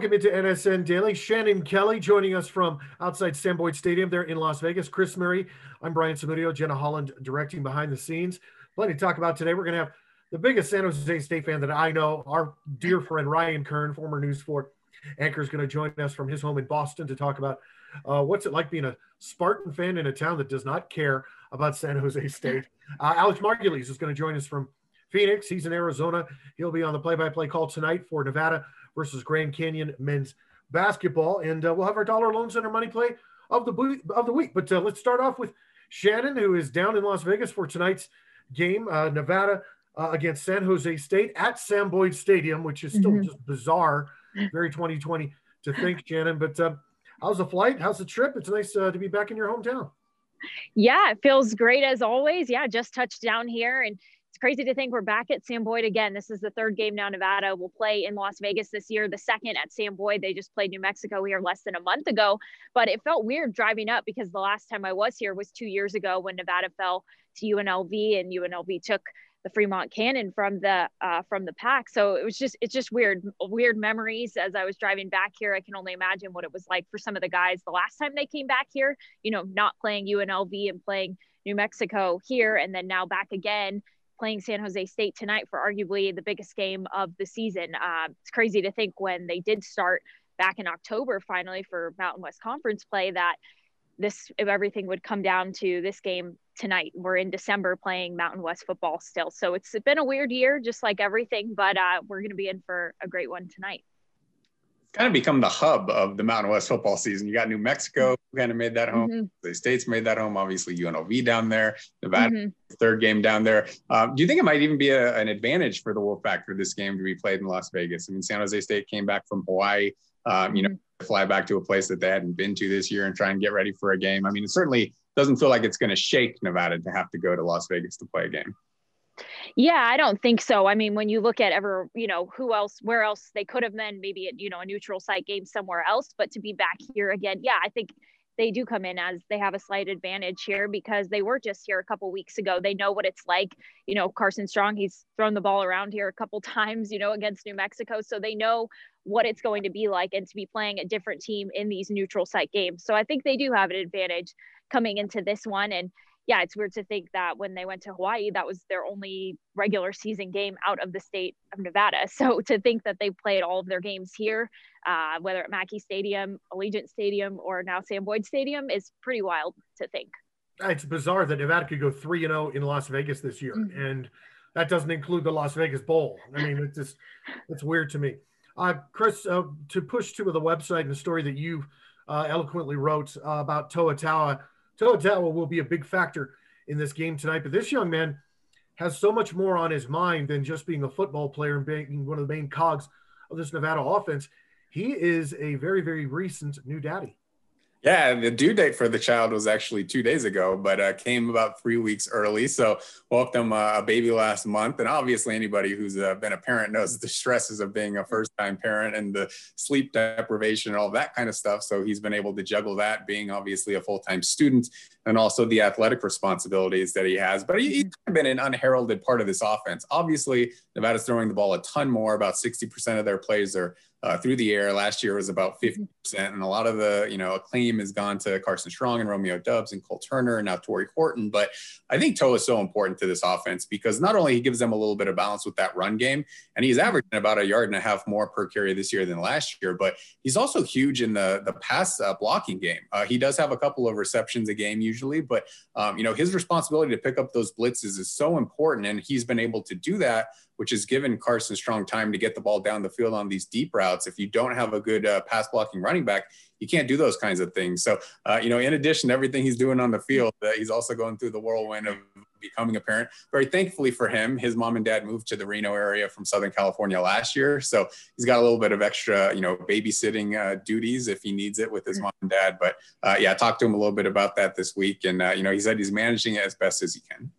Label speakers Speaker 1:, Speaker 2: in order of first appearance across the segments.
Speaker 1: Welcome into NSN Daily. Shannon Kelly joining us from outside Sam Boyd Stadium there in Las Vegas. Chris Murray, I'm Brian Samudio, Jenna Holland directing behind the scenes. Plenty to talk about today. We're going to have the biggest San Jose State fan that I know, our dear friend Ryan Kern, former News 4 anchor, is going to join us from his home in Boston to talk about uh, what's it like being a Spartan fan in a town that does not care about San Jose State. Uh, Alex Margulies is going to join us from Phoenix. He's in Arizona. He'll be on the play-by-play call tonight for Nevada versus Grand Canyon men's basketball. And uh, we'll have our dollar loan center money play of the of the week. But uh, let's start off with Shannon, who is down in Las Vegas for tonight's game, uh, Nevada uh, against San Jose State at Sam Boyd Stadium, which is still mm-hmm. just bizarre, very 2020 to think, Shannon. But uh, how's the flight? How's the trip? It's nice uh, to be back in your hometown.
Speaker 2: Yeah, it feels great as always. Yeah, just touched down here and crazy to think we're back at Sam Boyd again. This is the third game now. Nevada will play in Las Vegas this year, the second at Sam Boyd. They just played New Mexico here less than a month ago, but it felt weird driving up because the last time I was here was two years ago when Nevada fell to UNLV and UNLV took the Fremont Cannon from the uh, from the pack. So it was just it's just weird weird memories as I was driving back here. I can only imagine what it was like for some of the guys the last time they came back here. You know, not playing UNLV and playing New Mexico here, and then now back again playing San Jose State tonight for arguably the biggest game of the season. Uh, it's crazy to think when they did start back in October finally for Mountain West Conference play that this if everything would come down to this game tonight. We're in December playing Mountain West football still. So it's been a weird year, just like everything, but uh, we're going to be in for a great one tonight
Speaker 3: kind of become the hub of the Mountain West football season. You got New Mexico who kind of made that home. Mm-hmm. The states made that home. Obviously, UNLV down there, Nevada mm-hmm. third game down there. Um, do you think it might even be a, an advantage for the Wolfpack for this game to be played in Las Vegas? I mean, San Jose State came back from Hawaii. Um, you know, mm-hmm. fly back to a place that they hadn't been to this year and try and get ready for a game. I mean, it certainly doesn't feel like it's going to shake Nevada to have to go to Las Vegas to play a game.
Speaker 2: Yeah, I don't think so. I mean, when you look at ever, you know, who else, where else they could have been, maybe at, you know, a neutral site game somewhere else, but to be back here again, yeah, I think they do come in as they have a slight advantage here because they were just here a couple weeks ago. They know what it's like. You know, Carson Strong, he's thrown the ball around here a couple times, you know, against New Mexico. So they know what it's going to be like and to be playing a different team in these neutral site games. So I think they do have an advantage coming into this one. And yeah, it's weird to think that when they went to Hawaii, that was their only regular season game out of the state of Nevada. So to think that they played all of their games here, uh, whether at Mackey Stadium, Allegiant Stadium, or now Sam Boyd Stadium, is pretty wild to think.
Speaker 1: It's bizarre that Nevada could go three and zero oh in Las Vegas this year, mm-hmm. and that doesn't include the Las Vegas Bowl. I mean, it's just it's weird to me. Uh, Chris, uh, to push to the website and the story that you uh, eloquently wrote uh, about Toa Taua To'oTo'o will be a big factor in this game tonight. But this young man has so much more on his mind than just being a football player and being one of the main cogs of this Nevada offense. He is a very, very recent new daddy.
Speaker 3: Yeah, the due date for the child was actually two days ago, but uh, came about three weeks early. So welcome uh, a baby last month, and obviously anybody who's uh, been a parent knows the stresses of being a first-time parent and the sleep deprivation and all that kind of stuff. So he's been able to juggle that, being obviously a full-time student, and also the athletic responsibilities that he has. But he, he's been an unheralded part of this offense. Obviously, Nevada's throwing the ball a ton more. About 60% of their plays are uh, through the air. Last year was about 50%. And a lot of the, you know, acclaim has gone to Carson Strong and Romeo Doubs and Cole Turner and now Tory Horton. But I think Toa is so important to this offense because not only he gives them a little bit of balance with that run game, and he's averaging about a yard and a half more per carry this year than last year, but he's also huge in the, the pass uh, blocking game. Uh, he does have a couple of receptions a game usually, but, um, you know, his responsibility to pick up those blitzes is so important. And he's been able to do that which has given Carson Strong time to get the ball down the field on these deep routes. If you don't have a good uh, pass blocking running back, you can't do those kinds of things. So, uh, you know, in addition to everything he's doing on the field, uh, he's also going through the whirlwind of becoming a parent. Very thankfully for him, his mom and dad moved to the Reno area from Southern California last year. So he's got a little bit of extra, you know, babysitting uh, duties if he needs it with his mom and dad. But uh, yeah, I talked to him a little bit about that this week. And, uh, you know, he said he's managing it as best as he can.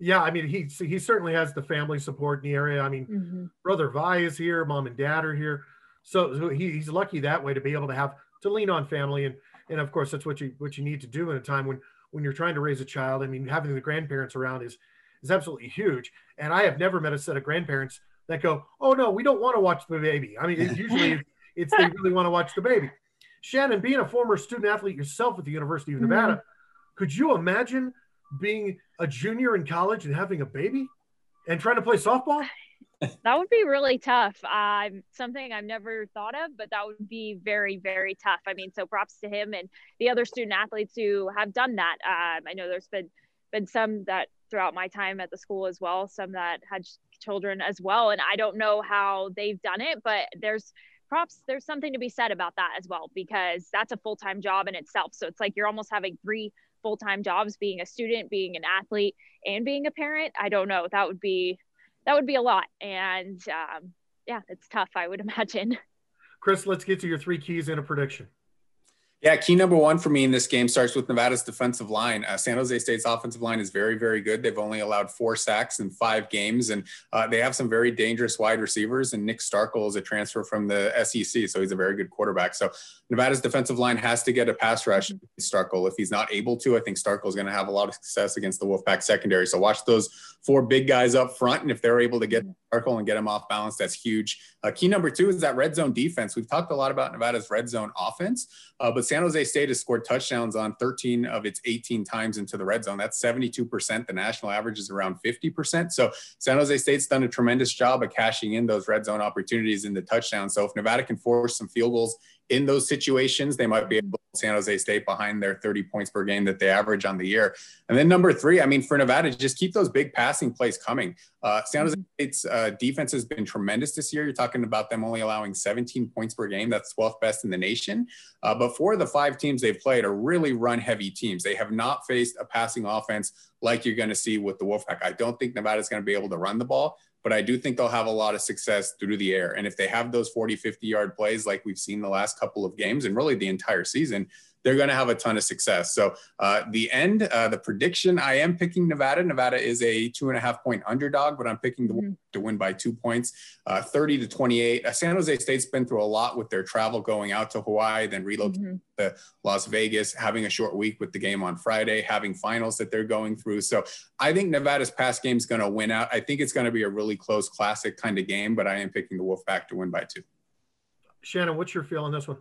Speaker 1: Yeah, I mean, he he certainly has the family support in the area. I mean, mm-hmm. brother Vi is here, mom and dad are here, so, so he, he's lucky that way to be able to have to lean on family, and and of course that's what you what you need to do in a time when when you're trying to raise a child. I mean, having the grandparents around is is absolutely huge. And I have never met a set of grandparents that go, "Oh no, we don't want to watch the baby." I mean, it's usually It's they really want to watch the baby. Shannon, being a former student athlete yourself at the University of Nevada, mm-hmm. could you imagine being a junior in college and having a baby and trying to play softball?
Speaker 2: That would be really tough. Um, something I've never thought of, but that would be very, very tough. I mean, so props to him and the other student athletes who have done that. Um, I know there's been been some that throughout my time at the school as well, some that had children as well, and I don't know how they've done it, but there's props. There's something to be said about that as well because that's a full time job in itself. So it's like you're almost having three full time jobs: being a student, being an athlete, and being a parent. I don't know. That would be that would be a lot. And um, yeah, it's tough, I would imagine.
Speaker 1: Chris, let's get to your three keys in a prediction.
Speaker 3: Yeah, key number one for me in this game starts with Nevada's defensive line. Uh, San Jose State's offensive line is very, very good. They've only allowed four sacks in five games, and uh, they have some very dangerous wide receivers. And Nick Starkel is a transfer from the SEC, so he's a very good quarterback. So Nevada's defensive line has to get a pass rush. Mm-hmm. Starkel, if he's not able to, I think Starkel is going to have a lot of success against the Wolfpack secondary. So watch those four big guys up front, and if they're able to get mm-hmm. Starkel and get him off balance, that's huge. Uh, key number two is that red zone defense. We've talked a lot about Nevada's red zone offense, uh, but San Jose State has scored touchdowns on 13 of its 18 times into the red zone. That's 72%. The national average is around 50%. So San Jose State's done a tremendous job of cashing in those red zone opportunities in the touchdown. So if Nevada can force some field goals in those situations, they might be able to San Jose State behind their 30 points per game that they average on the year. And then number three, I mean, for Nevada, just keep those big passing plays coming. Uh, San Jose mm-hmm. State's uh, defense has been tremendous this year. You're talking about them only allowing 17 points per game. That's 12th best in the nation. Uh, but four of the five teams they've played are really run heavy teams. They have not faced a passing offense like you're going to see with the Wolfpack. I don't think Nevada's going to be able to run the ball but I do think they'll have a lot of success through the air. And if they have those 40, 50 yard plays like we've seen the last couple of games and really the entire season, they're going to have a ton of success. So uh, the end, uh, the prediction, I am picking Nevada. Nevada is a two and a half point underdog, but I'm picking the, mm-hmm. to win by two points, uh, 30 to 28. Uh, San Jose State's been through a lot with their travel going out to Hawaii, then relocating mm-hmm. to Las Vegas, having a short week with the game on Friday, having finals that they're going through. So I think Nevada's past game is going to win out. I think it's going to be a really close classic kind of game, but I am picking the Wolfpack to win by two.
Speaker 1: Shannon, what's your feel on this one?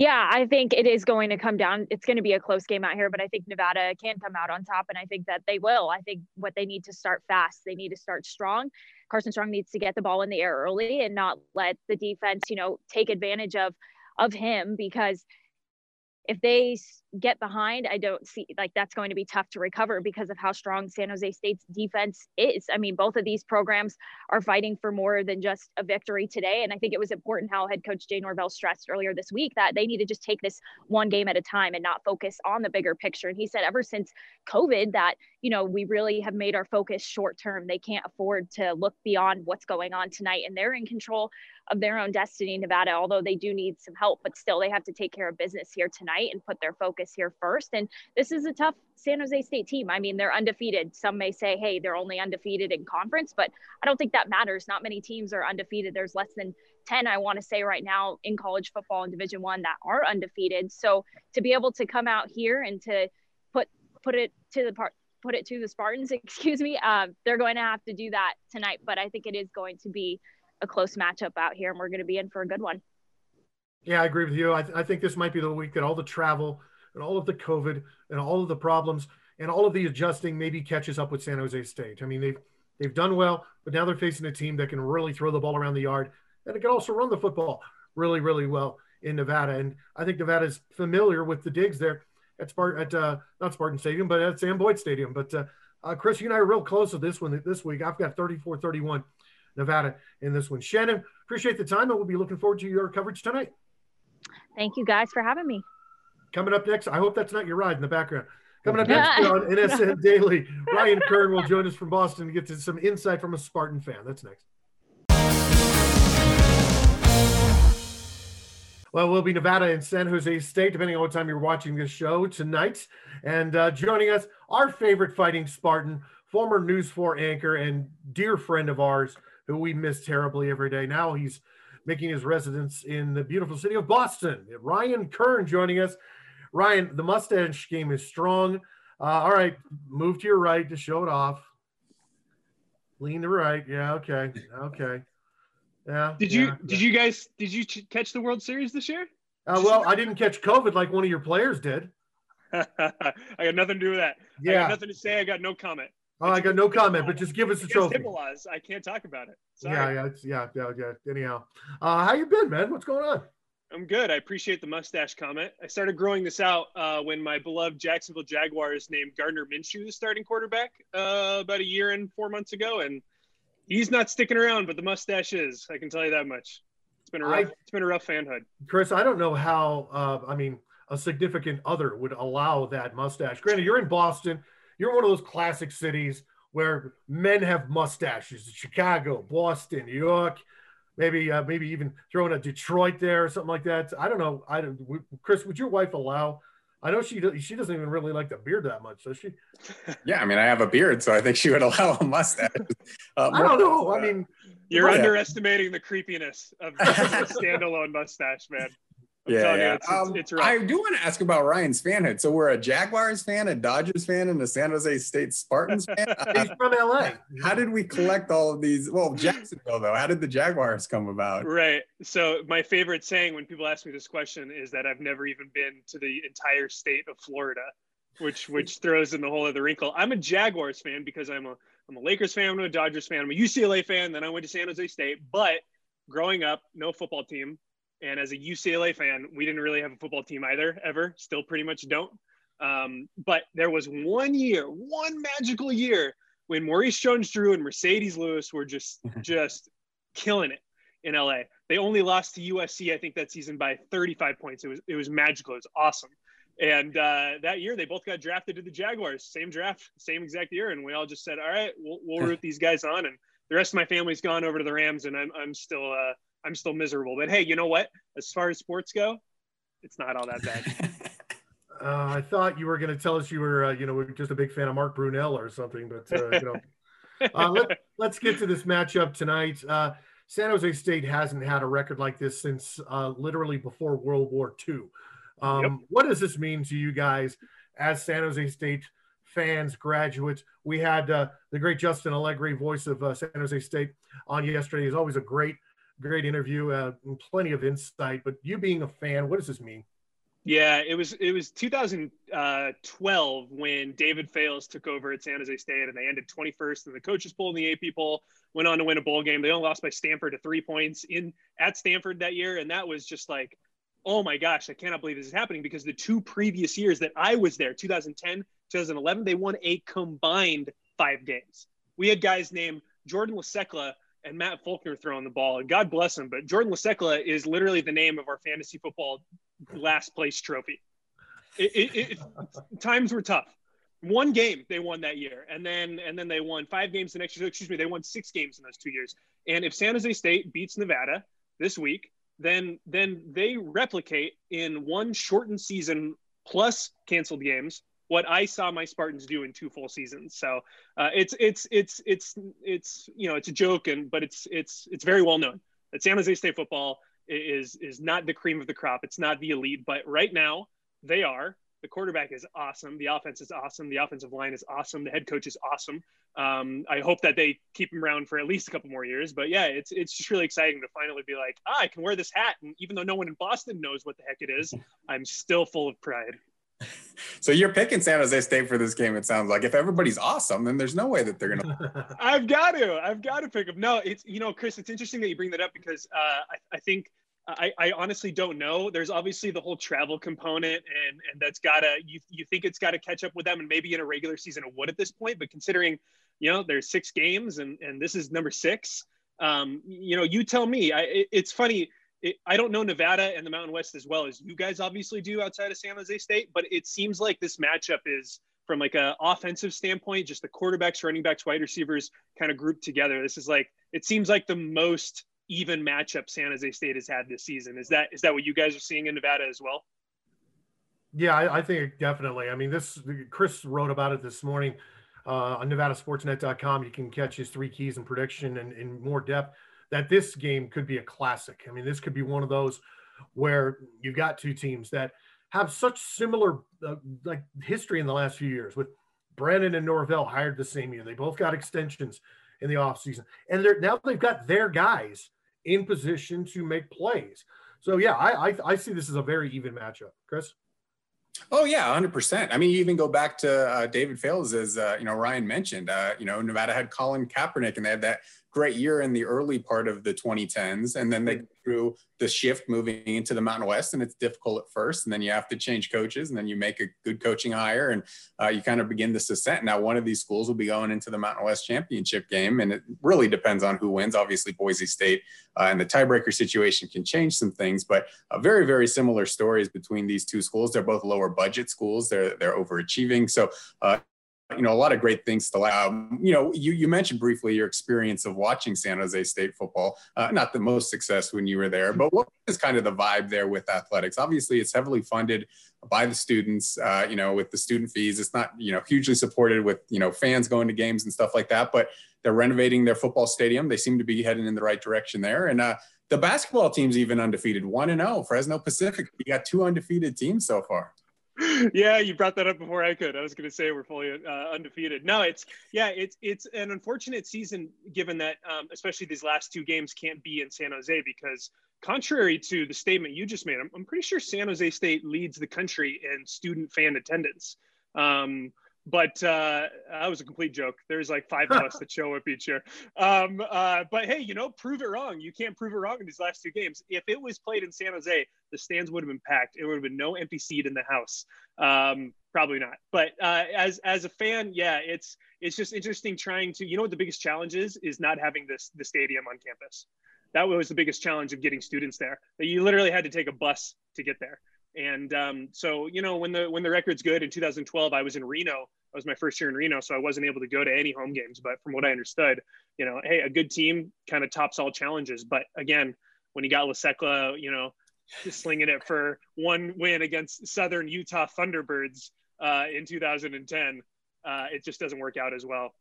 Speaker 2: Yeah, I think it is going to come down. It's going to be a close game out here, but I think Nevada can come out on top, and I think that they will. I think what they need to start fast, they need to start strong. Carson Strong needs to get the ball in the air early and not let the defense, you know, take advantage of of him because if they get behind, I don't see like that's going to be tough to recover because of how strong San Jose State's defense is. I mean, both of these programs are fighting for more than just a victory today. And I think it was important how head coach Jay Norvell stressed earlier this week that they need to just take this one game at a time and not focus on the bigger picture. And he said ever since COVID that, you know, we really have made our focus short term. They can't afford to look beyond what's going on tonight and they're in control of their own destiny, Nevada, although they do need some help, but still they have to take care of business here tonight and put their focus here first. And this is a tough San Jose State team. I mean, they're undefeated. Some may say, hey, they're only undefeated in conference, but I don't think that matters. Not many teams are undefeated. There's less than 10, I want to say right now in college football in Division One that are undefeated. So to be able to come out here and to put put it to the part put it to the Spartans, excuse me, um, they're going to have to do that tonight. But I think it is going to be a close matchup out here, and we're going to be in for a good one.
Speaker 1: Yeah, I agree with you. I, th- I think this might be the week that all the travel and all of the COVID and all of the problems and all of the adjusting maybe catches up with San Jose State. I mean, they've they've done well, but now they're facing a team that can really throw the ball around the yard and it can also run the football really, really well in Nevada. And I think Nevada's familiar with the digs there at Spartan at uh, not Spartan Stadium, but at Sam Boyd Stadium. But uh, uh, Chris, you and I are real close with this one this week. I've got 34-31 Nevada in this one. Shannon, appreciate the time, and we'll be looking forward to your coverage tonight.
Speaker 2: Thank you guys for having me.
Speaker 1: Coming up next, I hope that's not your ride in the background. Coming up next on NSN Daily, Ryan Kern will join us from Boston to get to some insight from a Spartan fan. That's next. Well, we'll be Nevada and San Jose State, depending on what time you're watching this show tonight. And uh, joining us, our favorite fighting Spartan, former News 4 anchor and dear friend of ours, who we miss terribly every day. Now he's making his residence in the beautiful city of Boston. Ryan Kern joining us. Ryan, the mustache game is strong. Uh, all right, move to your right to show it off. Lean to the right. Yeah, okay. Okay. Yeah.
Speaker 4: Did
Speaker 1: yeah,
Speaker 4: you
Speaker 1: yeah.
Speaker 4: did you guys did you ch- catch the World Series this year?
Speaker 1: Uh, well, I didn't catch COVID like one of your players did.
Speaker 4: I got nothing to do with that. I
Speaker 1: Yeah.
Speaker 4: got nothing to say. I got no comment.
Speaker 1: Oh, I got no comment, but just give us
Speaker 4: a
Speaker 1: trophy.
Speaker 4: Laws, I can't talk about it. Sorry.
Speaker 1: Yeah, yeah, it's, yeah, yeah, yeah. Anyhow, uh, how you been, man? What's going on?
Speaker 4: I'm good. I appreciate the mustache comment. I started growing this out uh, when my beloved Jacksonville Jaguars named Gardner Minshew the starting quarterback uh, about a year and four months ago, and he's not sticking around, but the mustache is. I can tell you that much. It's been a rough,
Speaker 1: I-
Speaker 4: it's been a rough fanhood.
Speaker 1: Chris, I don't know how. Uh, I mean, a significant other would allow that mustache. Granted, you're in Boston. You're one of those classic cities where men have mustaches. Chicago, Boston, New York, maybe, uh, maybe even throwing a Detroit there or something like that. I don't know. I don't. Chris, would your wife allow? I know she she doesn't even really like the beard that much, does she?
Speaker 3: Yeah, I mean, I have a beard, so I think she would allow a mustache. Uh,
Speaker 1: I don't know. I mean,
Speaker 4: You're
Speaker 1: Right.
Speaker 4: underestimating the creepiness of the standalone mustache, man. I'm
Speaker 3: yeah,
Speaker 4: telling you,
Speaker 3: yeah.
Speaker 4: it's- it's-
Speaker 3: Um,
Speaker 4: it's rough.
Speaker 3: I do want to ask about Ryan's fanhood. So we're a Jaguars fan, a Dodgers fan, and a San Jose State Spartans fan.
Speaker 1: He's from LA.
Speaker 3: how did we collect all of these? Well, Jacksonville though. How did the Jaguars come about?
Speaker 4: Right. So my favorite saying when people ask me this question is that I've never even been to the entire state of Florida, which which throws in the whole other wrinkle. I'm a Jaguars fan because I'm a I'm a Lakers fan, I'm a Dodgers fan, I'm a UCLA fan, then I went to San Jose State. But growing up, no football team. And as a UCLA fan, we didn't really have a football team either, ever. Still pretty much don't. Um, but there was one year, one magical year when Maurice Jones-Drew and Marcedes Lewis were just just killing it in LA. They only lost to USC, I think, that season by 35 points. It was it was magical. It was awesome. And uh, that year, they both got drafted to the Jaguars. Same draft, same exact year, and we all just said, "All right, we'll, we'll root these guys on." And the rest of my family's gone over to the Rams, and I'm I'm still uh, I'm still miserable. But hey, you know what? As far as sports go, it's not all that bad.
Speaker 1: Uh, I thought you were going to tell us you were, uh, you know, just a big fan of Mark Brunell or something, but uh, you know, uh, let, let's get to this matchup tonight. Uh, San Jose State hasn't had a record like this since uh, literally before World War II. Um,
Speaker 4: Yep.
Speaker 1: What does this mean to you guys as San Jose State fans, graduates? We had uh, the great Justin Allegri, voice of uh, San Jose State, on yesterday. He's always a great, great interview uh, plenty of insight. But you being a fan, what does this mean?
Speaker 4: Yeah, it was it was 2012 when David Fales took over at San Jose State, and they ended 21st in the coaches poll and the AP poll. Went on to win a bowl game. They only lost by Stanford to three points in at Stanford that year, and that was just like, oh my gosh, I cannot believe this is happening because the two previous years that I was there, 2010, 2011, they won a combined five games. We had guys named Jordan La Secla and Matt Faulkner throwing the ball, and God bless him, but Jordan La Secla is literally the name of our fantasy football last place trophy. It, it, it, times were tough. One game they won that year, and then and then they won five games the next year. Excuse me, they won six games in those two years. And if San Jose State beats Nevada this week, then then they replicate in one shortened season plus canceled games what I saw my Spartans do in two full seasons. So uh, it's it's it's it's it's you know it's a joke, and but it's it's it's very well known that San Jose State football is is not the cream of the crop. It's not the elite, but right now they are. The quarterback is awesome. The offense is awesome. The offensive line is awesome. The head coach is awesome. Um, I hope that they keep him around for at least a couple more years. But yeah, it's it's just really exciting to finally be like, ah, I can wear this hat, and even though no one in Boston knows what the heck it is, I'm still full of pride.
Speaker 3: So you're picking San Jose State for this game. It sounds like if everybody's awesome, then there's no way that they're gonna.
Speaker 4: I've got to. I've got to pick them. No, it's you know, Chris. It's interesting that you bring that up because uh, I, I think I, I honestly don't know. There's obviously the whole travel component, and and that's gotta you you think it's got to catch up with them, and maybe in a regular season it would at this point. But considering you know there's six games, and and this is number six, um, you know, you tell me. I it, it's funny. It, I don't know Nevada and the Mountain West as well as you guys obviously do outside of San Jose State, but it seems like this matchup is from like a offensive standpoint, just the quarterbacks, running backs, wide receivers kind of grouped together. This is like it seems like the most even matchup San Jose State has had this season. Is that is that what you guys are seeing in Nevada as well?
Speaker 1: Yeah, I, I think definitely. I mean, this Chris wrote about it this morning uh, on NevadaSportsNet.com. You can catch his three keys and prediction and in more depth. That this game could be a classic. I mean, this could be one of those where you've got two teams that have such similar uh, like history in the last few years. With Brennan and Norvell hired the same year, they both got extensions in the offseason. and they're now they've got their guys in position to make plays. So yeah, I I, I see this as a very even matchup. Chris.
Speaker 3: Oh yeah, hundred percent. I mean, you even go back to uh, David Fales, as uh, you know Ryan mentioned. Uh, you know, Nevada had Colin Kaepernick, and they had that great year in the early part of the 2010s, and then they mm-hmm. through the shift moving into the Mountain West, and it's difficult at first, and then you have to change coaches, and then you make a good coaching hire, and uh, you kind of begin this ascent. Now, one of these schools will be going into the Mountain West championship game, and it really depends on who wins. Obviously, Boise State uh, and the tiebreaker situation can change some things, but uh, very, very similar stories between these two schools. They're both lower budget schools. They're they're overachieving, so uh, you know a lot of great things to. Um, you know, you you mentioned briefly your experience of watching San Jose State football. Uh, not the most success when you were there, but what is kind of the vibe there with athletics? Obviously, it's heavily funded by the students. Uh, you know, with the student fees, it's not you know hugely supported with you know fans going to games and stuff like that. But they're renovating their football stadium. They seem to be heading in the right direction there, and. Uh, the basketball team's even undefeated, one and zero. Oh, Fresno Pacific, you got two undefeated teams so far
Speaker 4: yeah, you brought that up before I could. I was going to say we're fully uh, undefeated. No, it's yeah, it's it's an unfortunate season given that um, especially these last two games can't be in San Jose because contrary to the statement you just made, I'm, I'm pretty sure San Jose State leads the country in student fan attendance. Um, but uh, that was a complete joke. There's like five of us that show up each year. Um, uh, but hey, you know, prove it wrong. You can't prove it wrong in these last two games. If it was played in San Jose, the stands would have been packed. It would have been no empty seat in the house. Um, probably not. But uh, as as a fan, yeah, it's it's just interesting trying to. You know what the biggest challenge is? Is not having this the stadium on campus. That was the biggest challenge of getting students there. That you literally had to take a bus to get there. And um, so, you know, when the when the record's good in 2012, I was in Reno. That was my first year in Reno, so I wasn't able to go to any home games. But from what I understood, you know, hey, a good team kind of tops all challenges. But again, when you got La Secla, you know, just slinging it for one win against Southern Utah Thunderbirds uh, in 2010, uh, it just doesn't work out as well.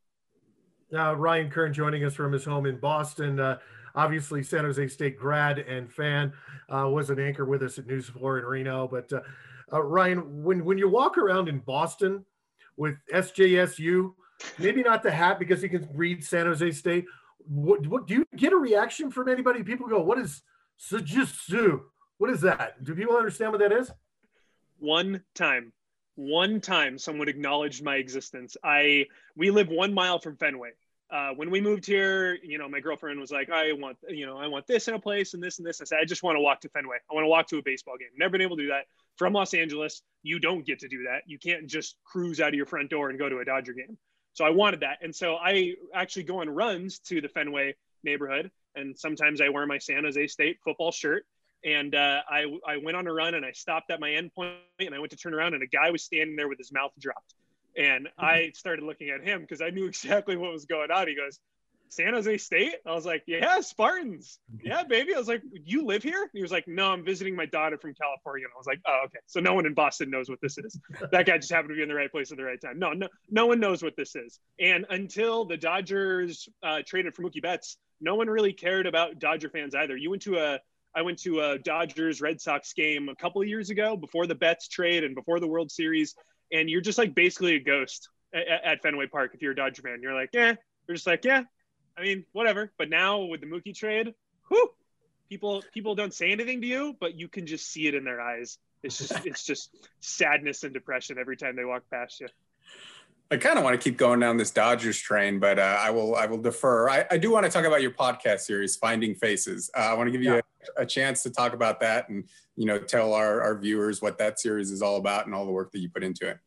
Speaker 1: Uh, Ryan Kern joining us from his home in Boston. Uh, obviously San Jose State grad and fan, uh, was an anchor with us at News 4 in Reno. But uh, uh, Ryan, when, when you walk around in Boston with SJSU, maybe not the hat because you can read San Jose State, what, what do you get a reaction from anybody? People go, what is Sujitsu? What is that? Do people understand what that is?
Speaker 4: One time, one time someone acknowledged my existence. I we live one mile from Fenway uh, when we moved here, you know, my girlfriend was like, I want, you know, I want this in a place and this and this. I said, I just want to walk to Fenway. I want to walk to a baseball game. Never been able to do that. From Los Angeles, you don't get to do that. You can't just cruise out of your front door and go to a Dodger game. So I wanted that. And so I actually go on runs to the Fenway neighborhood. And sometimes I wear my San Jose State football shirt. And uh, I, I went on a run and I stopped at my end point and I went to turn around and a guy was standing there with his mouth dropped. And. I started looking at him because I knew exactly what was going on. He goes, San Jose State? I was like, yeah, Spartans. Yeah, baby. I was like, you live here? He was like, no, I'm visiting my daughter from California. And I was like, oh, okay. So no one in Boston knows what this is. that guy just happened to be in the right place at the right time. No, no, no one knows what this is. And until the Dodgers uh, traded for Mookie Betts, no one really cared about Dodger fans either. You went to a, I went to a Dodgers Red Sox game a couple of years ago before the Betts trade and before the World Series and you're just like basically a ghost at, at Fenway Park if you're a Dodger fan. You're like, yeah, you're just like, yeah, I mean, whatever. But now with the Mookie trade, whoo, people people don't say anything to you, but you can just see it in their eyes. It's just it's just sadness and depression every time they walk past you.
Speaker 3: I kind of want to keep going down this Dodgers train, but uh, I will I will defer. I, I, do want to talk about your podcast series, Finding Faces. Uh, I want to give you yeah. A, chance to talk about that and you know tell our, our viewers what that series is all about and all the work that you put into it.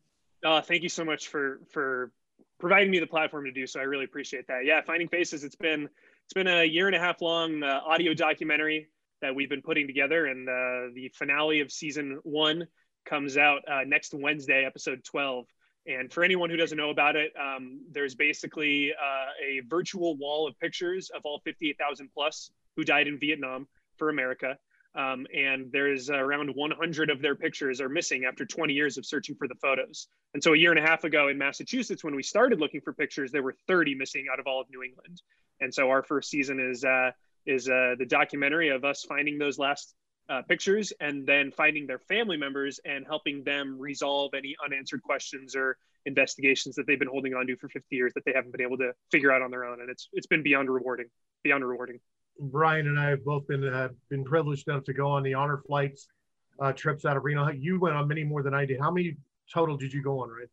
Speaker 4: Uh, thank you so much for for providing me the platform to do so. I really appreciate that. Yeah, Finding Faces. It's been it's been a year and a half long uh, audio documentary that we've been putting together, and uh, the finale of season one comes out uh, next Wednesday, episode twelve. And for anyone who doesn't know about it, um, there's basically uh, a virtual wall of pictures of all 58,000 plus who died in Vietnam for America. Um, and there's around 100 of their pictures are missing after 20 years of searching for the photos. And so a year and a half ago in Massachusetts, when we started looking for pictures, there were 30 missing out of all of New England. And so our first season is uh, is uh, the documentary of us finding those last uh, pictures and then finding their family members and helping them resolve any unanswered questions or investigations that they've been holding on to for 50 years that they haven't been able to figure out on their own and it's it's been beyond rewarding beyond rewarding
Speaker 1: Brian and I have both been uh, been privileged enough to go on the honor flights uh, trips out of Reno. You went on many more than I did. How many total did you go on, right?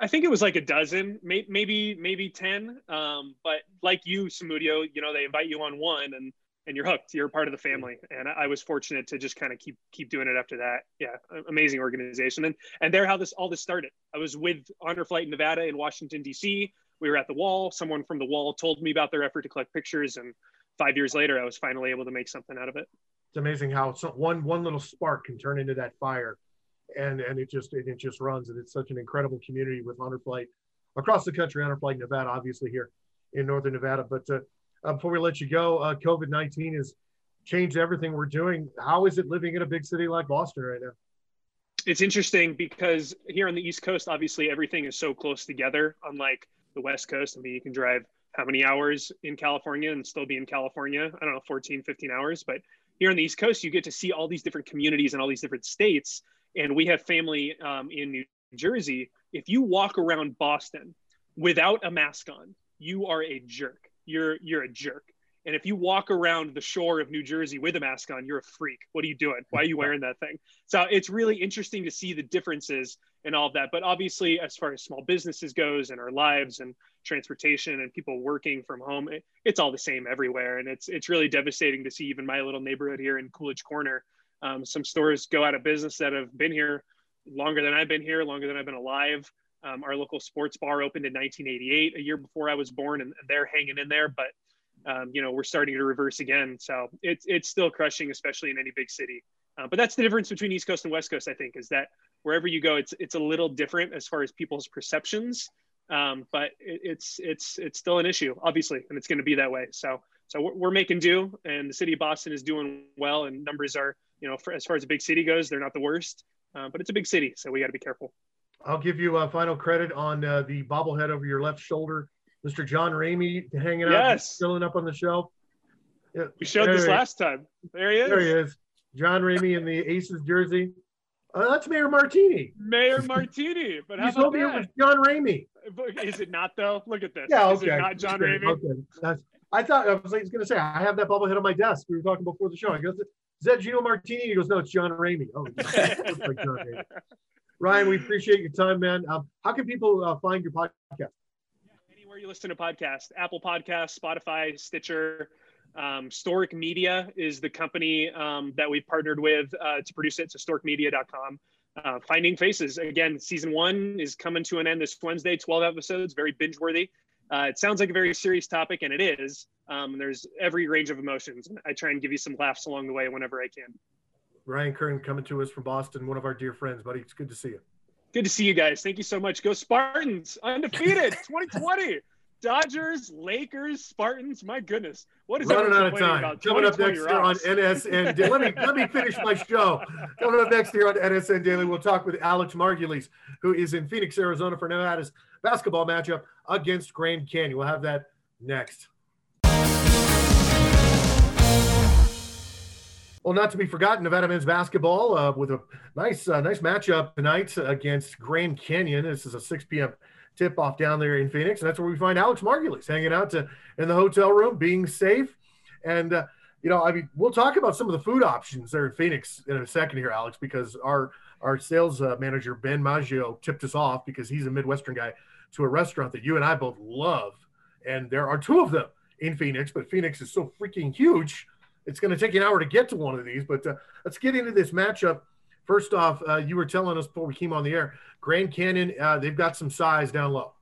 Speaker 4: I think it was like a dozen, maybe maybe ten. Um, but like you, Samudio, you know, they invite you on one, and and you're hooked. You're part of the family, and I was fortunate to just kind of keep keep doing it after that. Yeah, amazing organization, and and there how this all this started. I was with Honor Flight Nevada in Washington D.C. We were at the wall. Someone from the wall told me about their effort to collect pictures, and five years later, I was finally able to make something out of it.
Speaker 1: It's amazing how so one one little spark can turn into that fire, and and it just it, it just runs, and it's such an incredible community with Honor Flight across the country. Honor Flight Nevada, obviously here in Northern Nevada, but. Uh, uh, before we let you go, uh, COVID 19 has changed everything we're doing. How is it living in a big city like Boston right now?
Speaker 4: It's interesting because here on the East Coast, obviously everything is so close together, unlike the West Coast. I mean, you can drive how many hours in California and still be in California? I don't know, 14, 15 hours. But here on the East Coast, you get to see all these different communities and all these different states. And we have family um, in New Jersey. If you walk around Boston without a mask on, you are a jerk you're you're a jerk. And if you walk around the shore of New Jersey with a mask on, you're a freak. What are you doing? Why are you wearing that thing? So it's really interesting to see the differences and all of that. But obviously, as far as small businesses goes and our lives and transportation and people working from home, it, it's all the same everywhere. And it's it's really devastating to see even my little neighborhood here in Coolidge Corner. Um, some stores go out of business that have been here longer than I've been here, longer than I've been alive. Um, our local sports bar opened in 1988, a year before I was born, and they're hanging in there. But um, you know, we're starting to reverse again. So it's it's still crushing, especially in any big city. Uh, but that's the difference between East Coast and West Coast. I think is that wherever you go, it's it's a little different as far as people's perceptions. Um, but it, it's it's it's still an issue, obviously, and it's going to be that way. So so we're, we're, making do, and the city of Boston is doing well, and numbers are you know for, as far as a big city goes, they're not the worst, uh, but it's a big city, so we got to be careful.
Speaker 1: I'll give you a final credit on uh, the bobblehead over your left shoulder, Mr. John Ramey hanging out,
Speaker 4: yes.
Speaker 1: filling up on the shelf.
Speaker 4: Yeah, we showed there this last time. There he is.
Speaker 1: There he is. John Ramey in the Aces jersey. Uh, that's Mayor Martini.
Speaker 4: Mayor Martini. But how
Speaker 1: you told me it was John Ramey.
Speaker 4: Is it not though? Look at this.
Speaker 1: Yeah,
Speaker 4: okay. Is it not John okay. Ramey?
Speaker 1: Okay. That's, I thought I was like, going to say I have that bobblehead on my desk. We were talking before the show. I goes, "Is that Gino Martini?" He goes, "No, it's John Ramey." Oh, like John Ramey. Ryan, we appreciate your time, man. Um, how can people uh, find your podcast?
Speaker 4: You listen to podcasts, Apple Podcasts, Spotify, Stitcher. Um, Stork Media is the company um, that we've partnered with uh, to produce it. So storkmedia.com. Uh, Finding Faces, again, season one is coming to an end this Wednesday, 12 episodes, very binge worthy. Uh, it sounds like a very serious topic, and it is. Um, there's every range of emotions. I try and give you some laughs along the way whenever I can.
Speaker 1: Ryan Kern coming to us from Boston, one of our dear friends, buddy. It's good to see you.
Speaker 4: Good to see you guys. Thank you so much. Go Spartans, undefeated, 2020. Dodgers, Lakers, Spartans. My goodness, what is
Speaker 1: running out of time? Coming up next year on NSN. let me let me finish my show. Coming up next year on NSN Daily, we'll talk with Alex Margulies, who is in Phoenix, Arizona, for Nevada's basketball matchup against Grand Canyon. We'll have that next. Well, not to be forgotten, Nevada men's basketball uh, with a nice, uh, nice matchup tonight against Grand Canyon. This is a 6 p.m. tip-off down there in Phoenix, and that's where we find Alex Margulies hanging out to, in the hotel room, being safe. And uh, you know, I mean, we'll talk about some of the food options there in Phoenix in a second here, Alex, because our our sales uh, manager Ben Maggio tipped us off because he's a Midwestern guy to a restaurant that you and I both love, and there are two of them in Phoenix, but Phoenix is so freaking huge it's going to take an hour to get to one of these, but uh, let's get into this matchup. First off, uh, you were telling us before we came on the air, Grand Canyon, uh, they've got some size down low.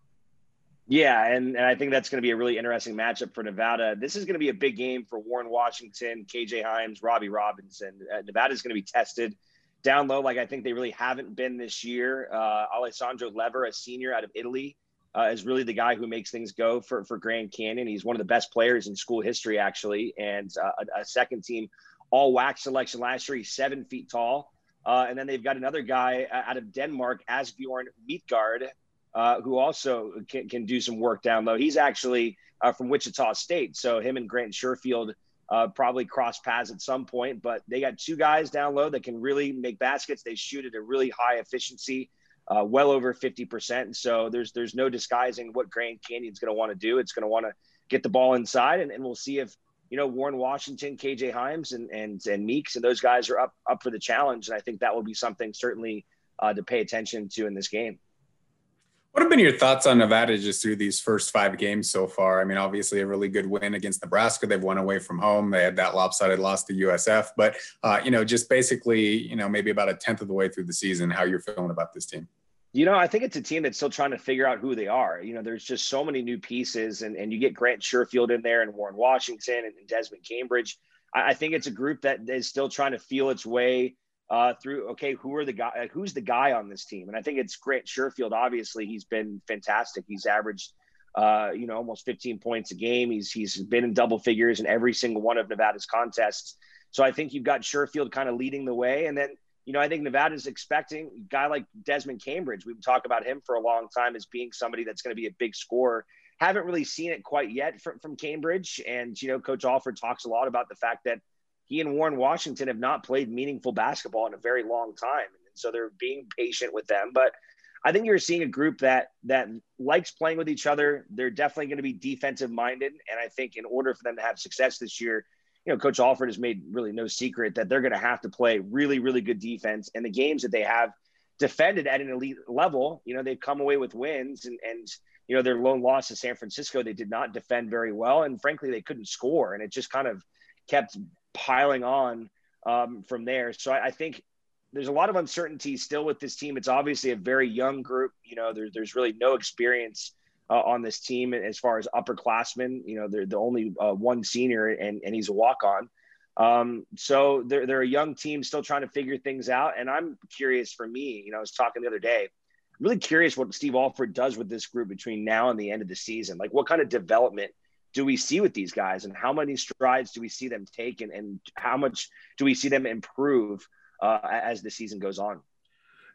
Speaker 5: Yeah, and, and I think that's going to be a really interesting matchup for Nevada. This is going to be a big game for Warren Washington, KJ Hymes, Robbie Robinson. Uh, Nevada is going to be tested down low like I think they really haven't been this year. Uh, Alessandro Lever, a senior out of Italy, uh, is really the guy who makes things go for, for Grand Canyon. He's one of the best players in school history, actually, and uh, a, a, second team all WAC selection last year. He's seven feet tall. Uh, and then they've got another guy uh, out of Denmark, Asbjorn Midtgaard, uh, who also can, can do some work down low. He's actually uh, from Wichita State. So him and Grant Sherfield probably cross paths at some point. But they got two guys down low that can really make baskets. They shoot at a really high efficiency uh, well over 50%. So there's there's no disguising what Grand Canyon's going to want to do. It's going to want to get the ball inside, and, and we'll see if you know, Warren Washington, KJ Hymes, and and and Meeks, and those guys are up up for the challenge. And I think that will be something certainly uh, to pay attention to in this game.
Speaker 3: What have been your thoughts on Nevada just through these first five games so far? I mean, obviously a really good win against Nebraska. They've won away from home. They had that lopsided loss to USF, but uh, you know, just basically, you know, maybe about a tenth of the way through the season, how you're feeling about this team?
Speaker 5: You know, I think it's a team that's still trying to figure out who they are. You know, there's just so many new pieces, and, and you get Grant Sherfield in there and Warren Washington and, Desmond Cambridge. I, I think it's a group that is still trying to feel its way uh, through okay, who are the guy? Who's the guy on this team? And I think it's Grant Sherfield. Obviously, he's been fantastic. He's averaged, uh, you know, almost 15 points a game. He's he's been in double figures in every single one of Nevada's contests. So I think you've got Sherfield kind of leading the way, and then you know, I think Nevada's expecting a guy like Desmond Cambridge. We've talked about him for a long time as being somebody that's going to be a big scorer. Haven't really seen it quite yet from, from Cambridge. And, you know, Coach Alford talks a lot about the fact that he and Warren Washington have not played meaningful basketball in a very long time. And so they're being patient with them. But I think you're seeing a group that that likes playing with each other. They're definitely going to be defensive minded. And I think in order for them to have success this year, you know, Coach Alford has made really no secret that they're going to have to play really, really good defense. And the games that they have defended at an elite level, you know, they've come away with wins and, and, you know, their lone loss to San Francisco, they did not defend very well. And frankly, they couldn't score. And it just kind of kept piling on um, from there. So I, I, think there's a lot of uncertainty still with this team. It's obviously a very young group. You know, there, there's really no experience uh, on this team as far as upperclassmen. You know, they're the only uh, one senior, and and he's a walk on. Um, so they're they're a young team still trying to figure things out. And I'm curious for me. You know, I was talking the other day. Really curious what Steve Alford does with this group between now and the end of the season. Like, what kind of development do we see with these guys, and how many strides do we see them take, and, and how much do we see them improve uh, as the season goes on?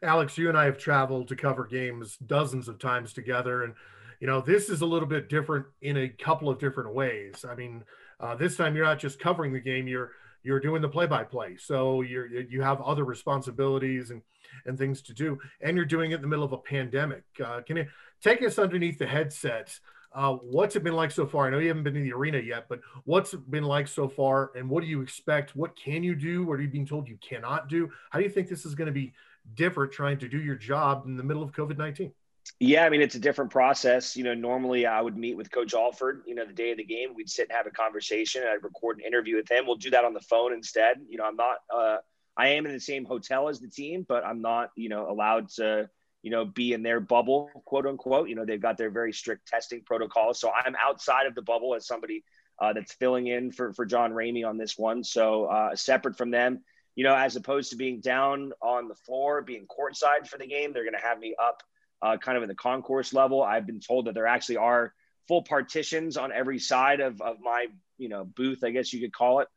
Speaker 1: Alex, you and I have traveled to cover games dozens of times together, and you know, this is a little bit different in a couple of different ways. I mean, uh, this time you're not just covering the game; you're you're doing the play-by-play. So you're you have other responsibilities and and things to do, and you're doing it in the middle of a pandemic. Uh, can you take us underneath the headsets? Uh, what's it been like so far? I know you haven't been in the arena yet, but what's it been like so far, and what do you expect? What can you do? What are you being told you cannot do? How do you think this is going to be different trying to do your job in the middle of COVID nineteen?
Speaker 5: Yeah, I mean it's a different process. You know, normally I would meet with Coach Alford. You know, the day of the game, we'd sit and have a conversation. I'd record an interview with him. We'll do that on the phone instead. You know, I'm not. Uh, I am in the same hotel as the team, but I'm not. You know, allowed to. You know, be in their bubble, quote unquote. You know, they've got their very strict testing protocols. So I'm outside of the bubble as somebody uh, that's filling in for for John Ramey on this one. So uh, separate from them you know, as opposed to being down on the floor, being courtside for the game, they're going to have me up uh, kind of in the concourse level. I've been told that there actually are full partitions on every side of, of my you know booth, I guess you could call it,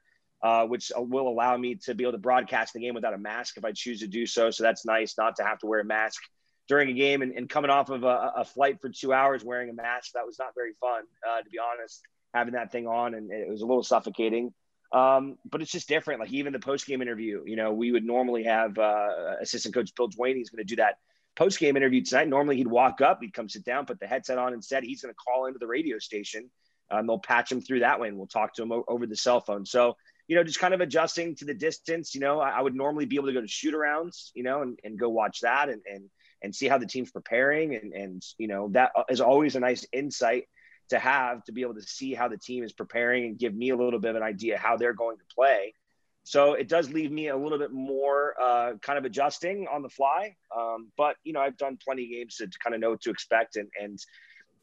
Speaker 5: uh, which will allow me to be able to broadcast the game without a mask if I choose to do so. So that's nice not to have to wear a mask during a game and, and coming off of a, a, flight for two hours wearing a mask. That was not very fun, uh, to be honest, having that thing on and it was a little suffocating. Um, but it's just different. Like even the post game interview, you know, we would normally have uh, assistant coach Bill Dwayne. He's going to do that post game interview tonight. Normally he'd walk up, he'd come sit down, put the headset on. Instead, he's going to call into the radio station. Um, they'll patch him through that way, and we'll talk to him o- over the cell phone. So you know, just kind of adjusting to the distance. You know, I, I would normally be able to go to shoot arounds, you know, and, and go watch that and and and see how the team's preparing, and and you know that is always a nice insight to have to be able to see how the team is preparing and give me a little bit of an idea how they're going to play. So it does leave me a little bit more uh, kind of adjusting on the fly. Um, but, you know, I've done plenty of games to, kind of know what to expect. And, and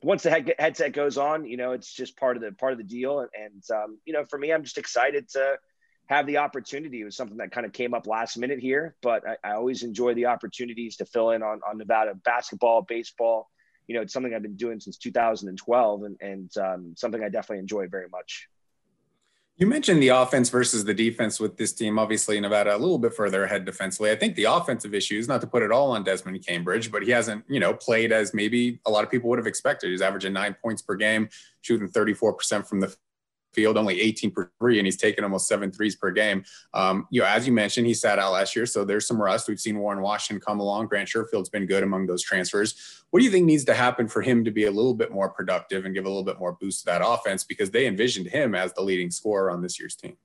Speaker 5: once the head, headset goes on, you know, it's just part of the part of the deal. And, and um, you know, for me, I'm just excited to have the opportunity. It was something that kind of came up last minute here, but I, I always enjoy the opportunities to fill in on, on Nevada basketball, baseball. You know, it's something I've been doing since 2012 and, and um, something I definitely enjoy very much.
Speaker 3: You mentioned the offense versus the defense with this team. Obviously, Nevada a little bit further ahead defensively. I think the offensive issues, not to put it all on Desmond Cambridge, but he hasn't, you know, played as maybe a lot of people would have expected. He's averaging nine points per game, shooting 34% from the field, only 18 per three, and he's taken almost seven threes per game. Um, you know, as you mentioned, he sat out last year, so there's some rust. We've seen Warren Washington come along. Grant Sherfield's been good among those transfers. What do you think needs to happen for him to be a little bit more productive and give a little bit more boost to that offense? Because they envisioned him as the leading scorer on this year's team.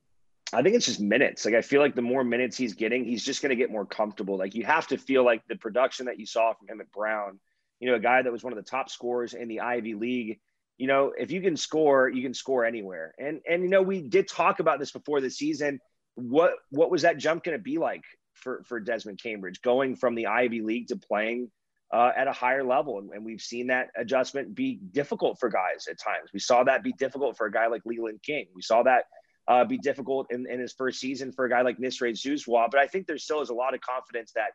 Speaker 5: I think it's just minutes. Like I feel like the more minutes he's getting, he's just going to get more comfortable. Like you have to feel like the production that you saw from him at Brown, you know, a guy that was one of the top scorers in the Ivy League. You know, if you can score, you can score anywhere. And and you know, we did talk about this before the season. What what was that jump going to be like for for Desmond Cambridge going from the Ivy League to playing uh, at a higher level? And, and we've seen that adjustment be difficult for guys at times. We saw that be difficult for a guy like Leland King. We saw that uh, be difficult in, in his first season for a guy like Nisre Zouzoua. But I think there still is a lot of confidence that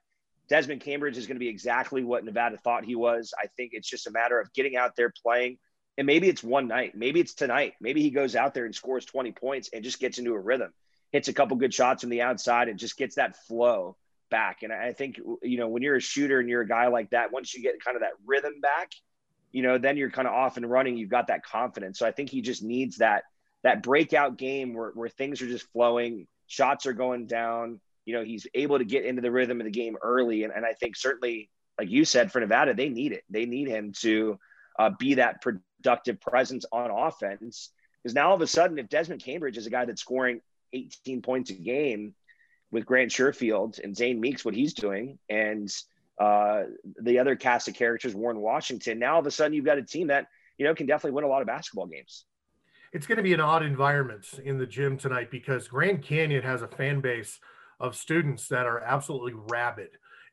Speaker 5: Desmond Cambridge is going to be exactly what Nevada thought he was. I think it's just a matter of getting out there playing. And maybe it's one night. Maybe it's tonight. Maybe he goes out there and scores 20 points and just gets into a rhythm, hits a couple good shots from the outside and just gets that flow back. And I think, you know, when you're a shooter and you're a guy like that, once you get kind of that rhythm back, you know, then you're kind of off and running. You've got that confidence. So I think he just needs that – that breakout game where, where things are just flowing, shots are going down. You know, he's able to get into the rhythm of the game early. And, and I think certainly, like you said, for Nevada, they need it. They need him to uh, be that productive presence on offense. Because now all of a sudden, if Desmond Cambridge is a guy that's scoring 18 points a game with Grant Sherfield and Zane Meeks, what he's doing, and uh, the other cast of characters, Warren Washington, now all of a sudden you've got a team that, you know, can definitely win a lot of basketball games
Speaker 1: it's going to be an odd environment in the gym tonight because Grand Canyon has a fan base of students that are absolutely rabid.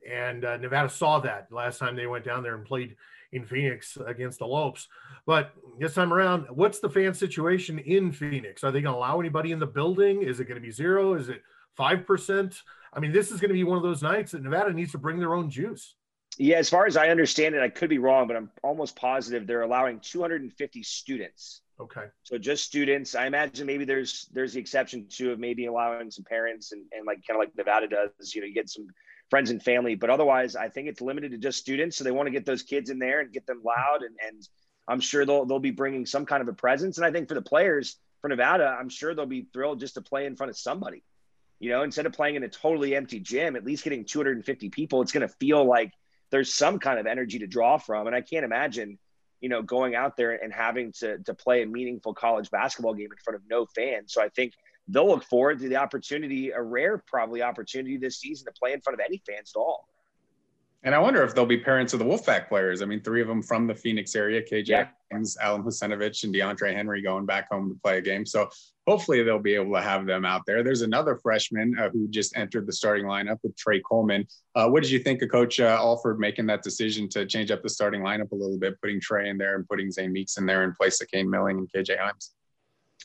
Speaker 1: And uh, Nevada saw that last time they went down there and played in Phoenix against the Lopes. But this time around, what's the fan situation in Phoenix? Are they going to allow anybody in the building? Is it going to be zero? Is it 5%? I mean, this is going to be one of those nights that Nevada needs to bring their own juice.
Speaker 5: Yeah, as far as I understand it, I could be wrong, but I'm almost positive they're allowing 250 students
Speaker 1: Okay.
Speaker 5: So just students. I imagine maybe there's there's the exception too of maybe allowing some parents and, and like kind of like Nevada does, you know, you get some friends and family. But otherwise, I think it's limited to just students. So they want to get those kids in there and get them loud. And, and I'm sure they'll they'll be bringing some kind of a presence. And I think for the players for Nevada, I'm sure they'll be thrilled just to play in front of somebody. You know, instead of playing in a totally empty gym, at least getting 250 people, it's going to feel like there's some kind of energy to draw from. And I can't imagine you know, going out there and having to to play a meaningful college basketball game in front of no fans. So I think they'll look forward to the opportunity, a rare probably opportunity this season to play in front of any fans at all.
Speaker 3: And I wonder if they'll be parents of the Wolfpack players. I mean, three of them from the Phoenix area, KJ yeah. James, Alem Huseinovic, and DeAndre Henry going back home to play a game. So hopefully they'll be able to have them out there. There's another freshman uh, who just entered the starting lineup with Trey Coleman. Uh, what did you think of Coach uh, Alford making that decision to change up the starting lineup a little bit, putting Trey in there and putting Zane Meeks in there in place of Kane Milling and KJ Hymes?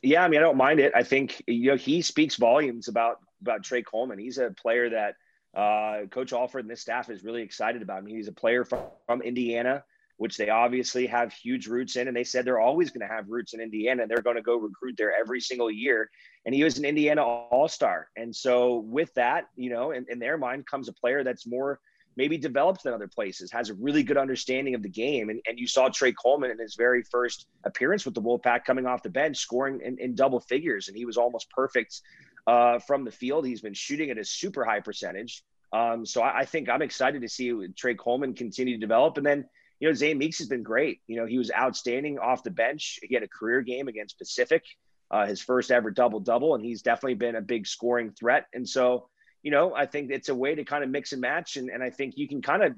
Speaker 5: Yeah, I mean, I don't mind it. I think you know he speaks volumes about about Trey Coleman. He's a player that uh, Coach Alford and this staff is really excited about. I mean, he's a player from, from Indiana which they obviously have huge roots in. And they said they're always going to have roots in Indiana. They're going to go recruit there every single year. And he was an Indiana All Star. And so, with that, you know, in, in their mind comes a player that's more maybe developed than other places, has a really good understanding of the game. And, and you saw Trey Coleman in his very first appearance with the Wolfpack coming off the bench, scoring in, in double figures. And he was almost perfect uh, from the field. He's been shooting at a super high percentage. Um, so I, I, think I'm excited to see Trey Coleman continue to develop. And then you know, Zane Meeks has been great. You know, he was outstanding off the bench. He had a career game against Pacific, uh, his first ever double double, and he's definitely been a big scoring threat. And so, you know, I think it's a way to kind of mix and match. And, and I think you can kind of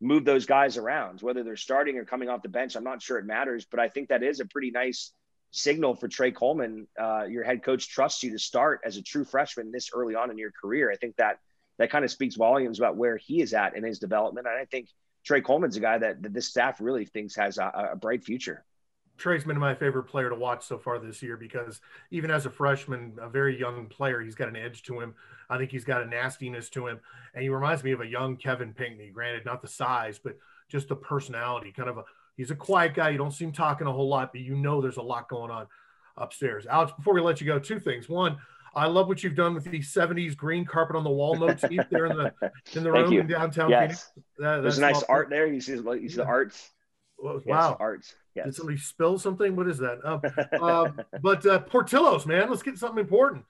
Speaker 5: move those guys around, whether they're starting or coming off the bench. I'm not sure it matters, but I think that is a pretty nice signal for Trey Coleman. Uh, your head coach trusts you to start as a true freshman this early on in your career. I think that that kind of speaks volumes about where he is at in his development. And I think Trey Coleman's a guy that, that this staff really thinks has a, a bright future.
Speaker 1: Trey's been my favorite player to watch so far this year because even as a freshman, a very young player, he's got an edge to him. I think he's got a nastiness to him. And he reminds me of a young Kevin Pinckney, granted, not the size, but just the personality. Kind of a, he's a quiet guy. You don't see him talking a whole lot, but you know there's a lot going on upstairs. Alex, before we let you go, two things. One, I love what you've done with the 70s green carpet on the wall motif there in the in the room in downtown
Speaker 5: yes.
Speaker 1: Phoenix.
Speaker 5: That, There's nice awesome. art there. You see, you see the art.
Speaker 1: Wow.
Speaker 5: Yes, art. Yes.
Speaker 1: Did somebody spill something? What is that? Um, uh, but uh, Portillo's, man, let's get something important.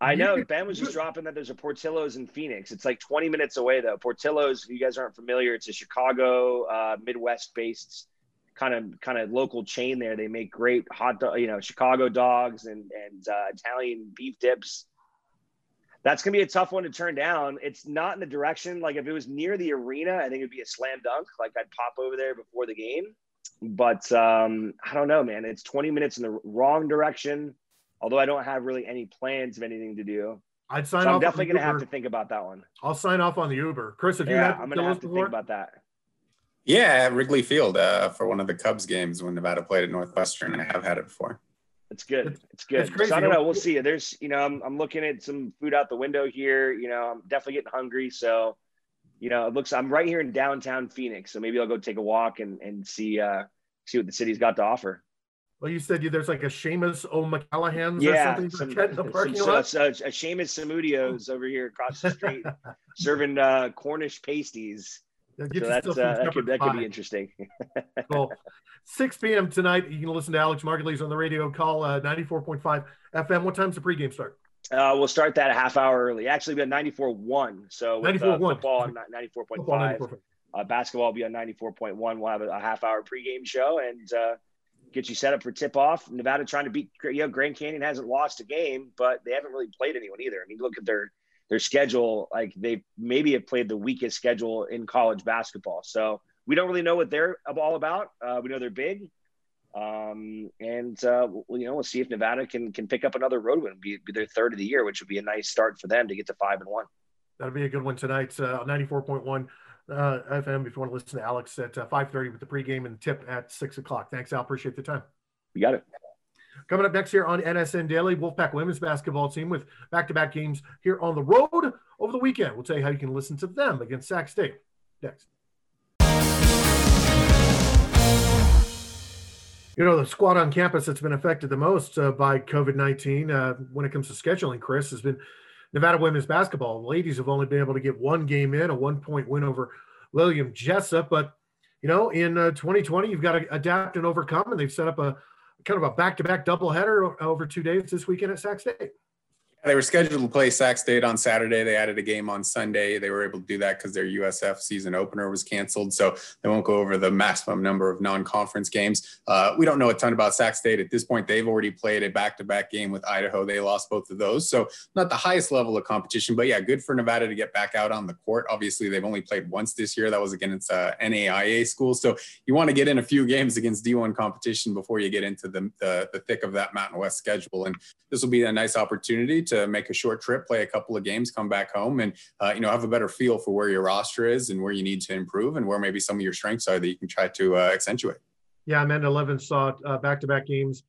Speaker 5: I
Speaker 1: You
Speaker 5: know
Speaker 1: could-
Speaker 5: Ben was just dropping that there's a Portillo's in Phoenix. It's like 20 minutes away though. Portillo's, if you guys aren't familiar, it's a Chicago, uh, Midwest-based kind of kind of local chain. There, they make great hot dog, you know, Chicago dogs and and uh, Italian beef dips. That's gonna be a tough one to turn down. It's not in the direction like if it was near the arena, I think it'd be a slam dunk. Like I'd pop over there before the game. But um, I don't know, man. It's 20 minutes in the wrong direction. Although I don't have really any plans of anything to do.
Speaker 1: I'd sign
Speaker 5: So
Speaker 1: off.
Speaker 5: I'm definitely
Speaker 1: on
Speaker 5: going
Speaker 1: the
Speaker 5: to have
Speaker 1: Uber.
Speaker 5: to think about that one.
Speaker 1: I'll sign off on the Uber. Chris, have you
Speaker 5: Yeah,
Speaker 1: had
Speaker 5: I'm going to have to
Speaker 1: before?
Speaker 5: think about that.
Speaker 3: Yeah, at Wrigley Field uh, for one of the Cubs games when Nevada played at Northwestern. I have had it before.
Speaker 5: It's good.
Speaker 1: It's-
Speaker 5: good.
Speaker 1: it's.
Speaker 5: So I don't know. We'll see. There's, you know, I'm, I'm looking at some food out the window here. You know, I'm definitely getting hungry. So, you know, it looks. I'm right here in downtown Phoenix. So maybe I'll go take a walk and and see uh see what the city's got to offer.
Speaker 1: Well, you said you, there's like a Seamus O'Mcallahan's
Speaker 5: Yeah,
Speaker 1: or something
Speaker 5: some,
Speaker 1: in the
Speaker 5: some,
Speaker 1: parking
Speaker 5: so,
Speaker 1: lot.
Speaker 5: so, a Seamus Samudio's over here across the street serving uh, Cornish pasties. So that's uh, that could that could be interesting.
Speaker 1: Cool. 6 p.m. tonight. You can listen to Alex Margulies on the radio. Call uh, 94.5 FM. What time's the pregame start?
Speaker 5: Uh, we'll start that a half hour early. Actually, we got 94.1. So with uh,
Speaker 1: 94.1.
Speaker 5: football on 94.5.
Speaker 1: 94.5.
Speaker 5: Uh, basketball will be on 94.1. We'll have a, a half hour pregame show and uh, get you set up for tip off. Nevada trying to beat, you know, Grand Canyon hasn't lost a game, but they haven't really played anyone either. I mean, look at their their schedule. Like they maybe have played the weakest schedule in college basketball. So we don't really know what they're all about. Uh, we know they're big. Um, and uh, we'll, you know, we'll see if Nevada can can pick up another road win, be, be their third of the year, which would be a nice start for them to get to five and one.
Speaker 1: That'll be a good one tonight. Uh, 94.1 uh, FM. If you want to listen to Alex at uh, 5:30 with the pregame and tip at six o'clock. Thanks, Al. Appreciate the time.
Speaker 5: You got it.
Speaker 1: Coming up next here on NSN Daily, Wolfpack women's basketball team with back-to-back games here on the road over the weekend. We'll tell you how you can listen to them against Sac State next. You know, the squad on campus that's been affected the most uh, by COVID 19 uh, when it comes to scheduling, Chris, has been Nevada women's basketball. The ladies have only been able to get one game in, a one point win over William Jessup. But, you know, in uh, 2020, you've got to adapt and overcome, and they've set up a kind of a back to back doubleheader over two days this weekend at Sac State.
Speaker 3: They were scheduled to play Sac State on Saturday. They added a game on Sunday. They were able to do that because their USF season opener was canceled. So they won't go over the maximum number of non conference games. Uh, we don't know a ton about Sac State at this point. They've already played a back to back game with Idaho. They lost both of those. So not the highest level of competition, but yeah, good for Nevada to get back out on the court. Obviously, they've only played once this year. That was against uh, NAIA school. So you want to get in a few games against D1 competition before you get into the, the, the thick of that Mountain West schedule. And this will be a nice opportunity to make a short trip, play a couple of games, come back home, and uh, you know have a better feel for where your roster is and where you need to improve and where maybe some of your strengths are that you can try to uh, accentuate.
Speaker 1: Yeah, Amanda Levin saw back to back games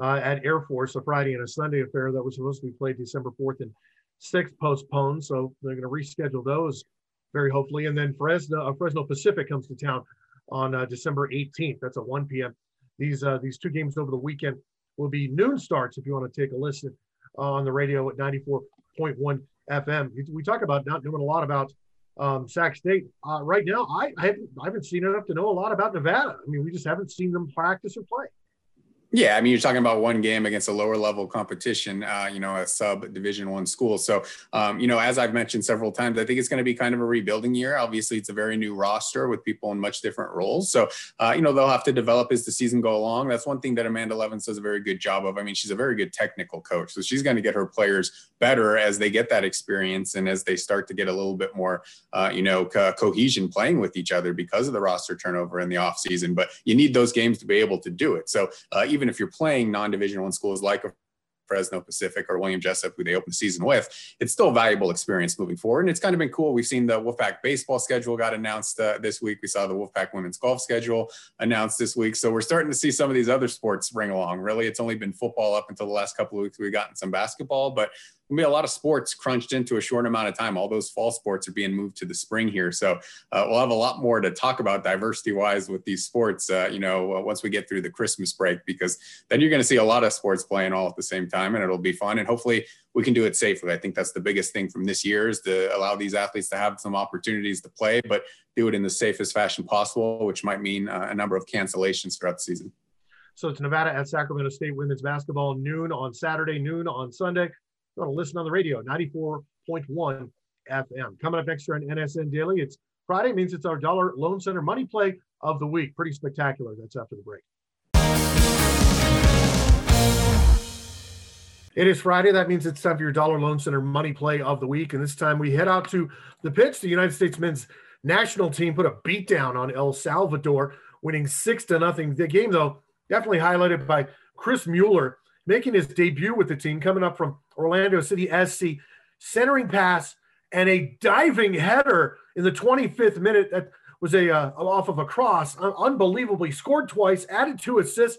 Speaker 1: uh, at Air Force, a Friday and a Sunday affair that was supposed to be played December 4th and 6th, postponed. So they're going to reschedule those very hopefully. And then Fresno, uh, Fresno Pacific comes to town on uh, December 18th. That's at 1 p.m. These uh, these two games over the weekend will be noon starts if you want to take a listen on the radio at 94.1 FM. We talk about not knowing a lot about um, Sac State. Uh, right now, I, I, haven't, I haven't seen enough to know a lot about Nevada. I mean, we just haven't seen them practice or play.
Speaker 3: Yeah, I mean, you're talking about one game against a lower level competition, uh, you know, a sub Division One school. So, um, you know, as I've mentioned several times, I think it's going to be kind of a rebuilding year. Obviously, it's a very new roster with people in much different roles. So, uh, you know, they'll have to develop as the season go along. That's one thing that Amanda Levens does a very good job of. I mean, she's a very good technical coach, so she's going to get her players better as they get that experience and as they start to get a little bit more, uh, you know, co- cohesion playing with each other because of the roster turnover in the offseason. But you need those games to be able to do it. So, uh, even if you're playing non-division one schools like Fresno Pacific or William Jessup, who they opened the season with, it's still a valuable experience moving forward. And it's kind of been cool. We've seen the Wolfpack baseball schedule got announced uh, this week. We saw the Wolfpack women's golf schedule announced this week. So we're starting to see some of these other sports bring along. Really, it's only been football up until the last couple of weeks. We've gotten some basketball, but gonna be a lot of sports crunched into a short amount of time. All those fall sports are being moved to the spring here, so uh, we'll have a lot more to talk about diversity wise with these sports. Uh, you know, uh, once we get through the Christmas break, because then you're going to see a lot of sports playing all at the same time, and it'll be fun. And hopefully, we can do it safely. I think that's the biggest thing from this year is to allow these athletes to have some opportunities to play, but do it in the safest fashion possible, which might mean uh, a number of cancellations throughout the season.
Speaker 1: So it's Nevada at Sacramento State women's basketball noon on Saturday, noon on Sunday. You want to listen on the radio, 94.1 FM. Coming up next on NSN Daily, it's Friday, means it's our Dollar Loan Center money play of the week. Pretty spectacular. That's after the break. It is Friday. That means it's time for your Dollar Loan Center money play of the week. And this time we head out to the pitch. The United States men's national team put a beat down on El Salvador, winning six to nothing. The game, though, definitely highlighted by Chris Mueller making his debut with the team, coming up from Orlando City SC, centering pass and a diving header in the 25th minute that was a uh, off of a cross, unbelievably scored twice, added two assists.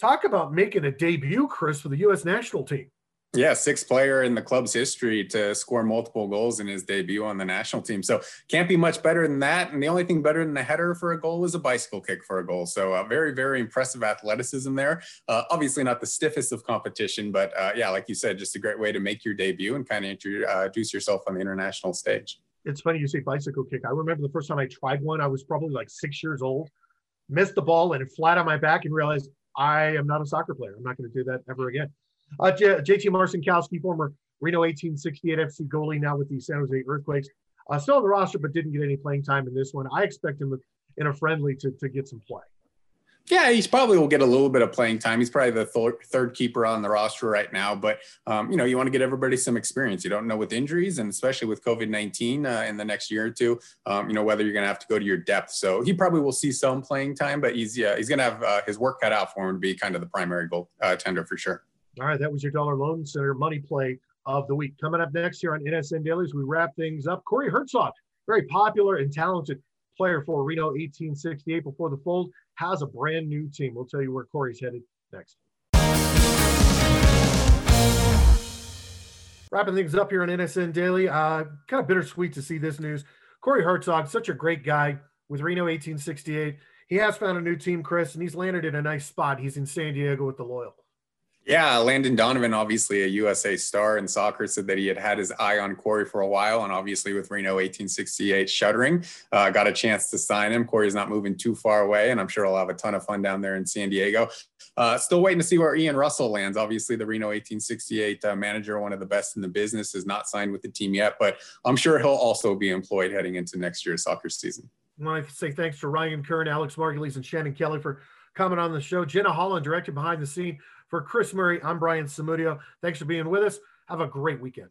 Speaker 1: Talk about making a debut, Chris, for the U.S. national team.
Speaker 3: Yeah, sixth player in the club's history to score multiple goals in his debut on the national team. So can't be much better than that. And the only thing better than a header for a goal is a bicycle kick for a goal. So uh, very, very impressive athleticism there. Uh, obviously not the stiffest of competition, but uh, yeah, like you said, just a great way to make your debut and kind of introduce yourself on the international stage.
Speaker 1: It's funny you say bicycle kick. I remember the first time I tried one, I was probably like six years old, missed the ball and flat on my back and realized I am not a soccer player. I'm not going to do that ever again. Uh, JT Marcinkowski, former Reno 1868 FC goalie, now with the San Jose Earthquakes. Uh, still on the roster, but didn't get any playing time in this one. I expect him in a friendly to, to get some play.
Speaker 3: Yeah, he's probably will get a little bit of playing time. He's probably the th- third keeper on the roster right now, but um, you know you want to get everybody some experience. You don't know with injuries and especially with COVID nineteen uh, in the next year or two, um, you know whether you're going to have to go to your depth. So he probably will see some playing time, but he's yeah he's going to have uh, his work cut out for him to be kind of the primary goal uh, tender for sure.
Speaker 1: All right, that was your Dollar Loan Center money play of the week. Coming up next here on NSN Dailies, we wrap things up. Corey Hertzog, very popular and talented player for Reno 1868 before the fold, has a brand new team. We'll tell you where Corey's headed next. Wrapping things up here on NSN Daily, uh, kind of bittersweet to see this news. Corey Hertzog, such a great guy with Reno 1868. He has found a new team, Chris, and he's landed in a nice spot. He's in San Diego with the Loyal.
Speaker 3: Yeah, Landon Donovan, obviously a USA star in soccer, said that he had had his eye on Corey for a while, and obviously with Reno 1868 shuttering, uh, got a chance to sign him. Corey's not moving too far away, and I'm sure he'll have a ton of fun down there in San Diego. Uh, still waiting to see where Ian Russell lands. Obviously, the Reno 1868 uh, manager, one of the best in the business, is not signed with the team yet, but I'm sure he'll also be employed heading into next year's soccer season.
Speaker 1: I want to say thanks to Ryan Kern, Alex Margulies, and Shannon Kelly for coming on the show. Jenna Holland, directed behind the scene for Chris Murray, I'm Brian Samudio. Thanks for being with us. Have a great weekend.